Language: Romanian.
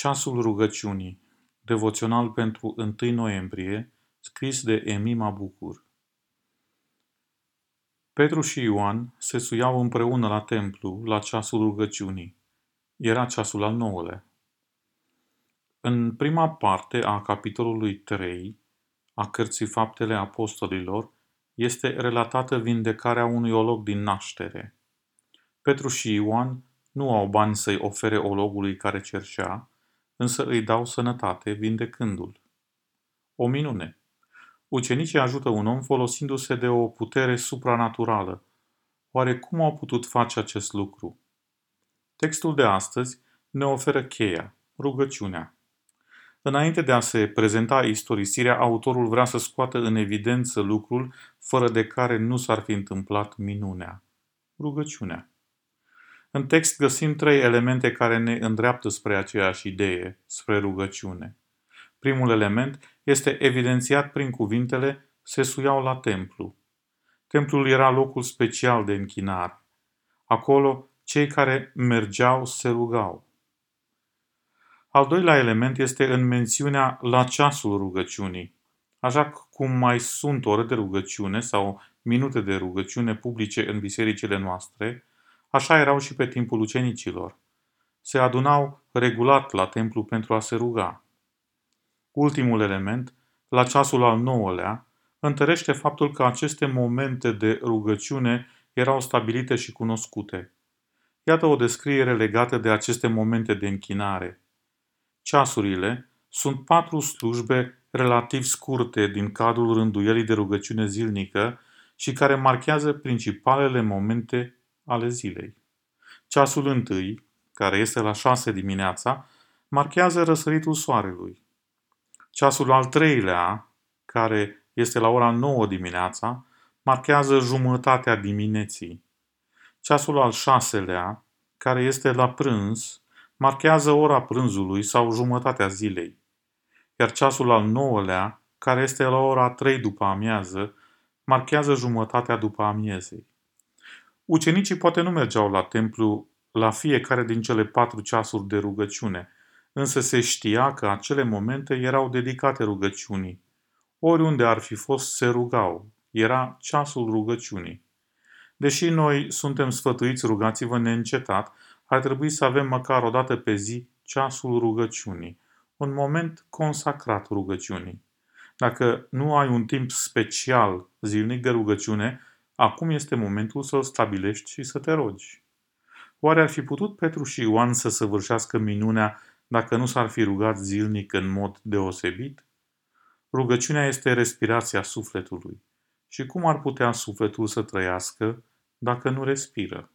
Ceasul rugăciunii. Devoțional pentru 1 noiembrie, scris de Emima Bucur. Petru și Ioan se suiau împreună la templu la ceasul rugăciunii. Era ceasul al nouălea. În prima parte a capitolului 3 a cărții Faptele Apostolilor este relatată vindecarea unui olog din naștere. Petru și Ioan nu au bani să-i ofere ologului care cerșea, însă îi dau sănătate vindecându-l. O minune! Ucenicii ajută un om folosindu-se de o putere supranaturală. Oare cum au putut face acest lucru? Textul de astăzi ne oferă cheia, rugăciunea. Înainte de a se prezenta istorisirea, autorul vrea să scoată în evidență lucrul fără de care nu s-ar fi întâmplat minunea. Rugăciunea. În text găsim trei elemente care ne îndreaptă spre aceeași idee, spre rugăciune. Primul element este evidențiat prin cuvintele se suiau la templu. Templul era locul special de închinare. Acolo cei care mergeau se rugau. Al doilea element este în mențiunea la ceasul rugăciunii. Așa cum mai sunt ore de rugăciune sau minute de rugăciune publice în bisericile noastre, Așa erau și pe timpul ucenicilor. Se adunau regulat la templu pentru a se ruga. Ultimul element, la ceasul al nouălea, întărește faptul că aceste momente de rugăciune erau stabilite și cunoscute. Iată o descriere legată de aceste momente de închinare. Ceasurile sunt patru slujbe relativ scurte din cadrul rânduielii de rugăciune zilnică și care marchează principalele momente ale zilei. Ceasul întâi, care este la șase dimineața, marchează răsăritul soarelui. Ceasul al treilea, care este la ora 9 dimineața, marchează jumătatea dimineții. Ceasul al șaselea, care este la prânz, marchează ora prânzului sau jumătatea zilei. Iar ceasul al nouălea, care este la ora 3 după amiază, marchează jumătatea după amiezei. Ucenicii poate nu mergeau la templu la fiecare din cele patru ceasuri de rugăciune, însă se știa că acele momente erau dedicate rugăciunii. Oriunde ar fi fost, se rugau. Era ceasul rugăciunii. Deși noi suntem sfătuiți, rugați-vă neîncetat, ar trebui să avem măcar o dată pe zi ceasul rugăciunii, un moment consacrat rugăciunii. Dacă nu ai un timp special zilnic de rugăciune, Acum este momentul să-l stabilești și să te rogi. Oare ar fi putut Petru și Ioan să săvârșească minunea dacă nu s-ar fi rugat zilnic în mod deosebit? Rugăciunea este respirația sufletului. Și cum ar putea sufletul să trăiască dacă nu respiră?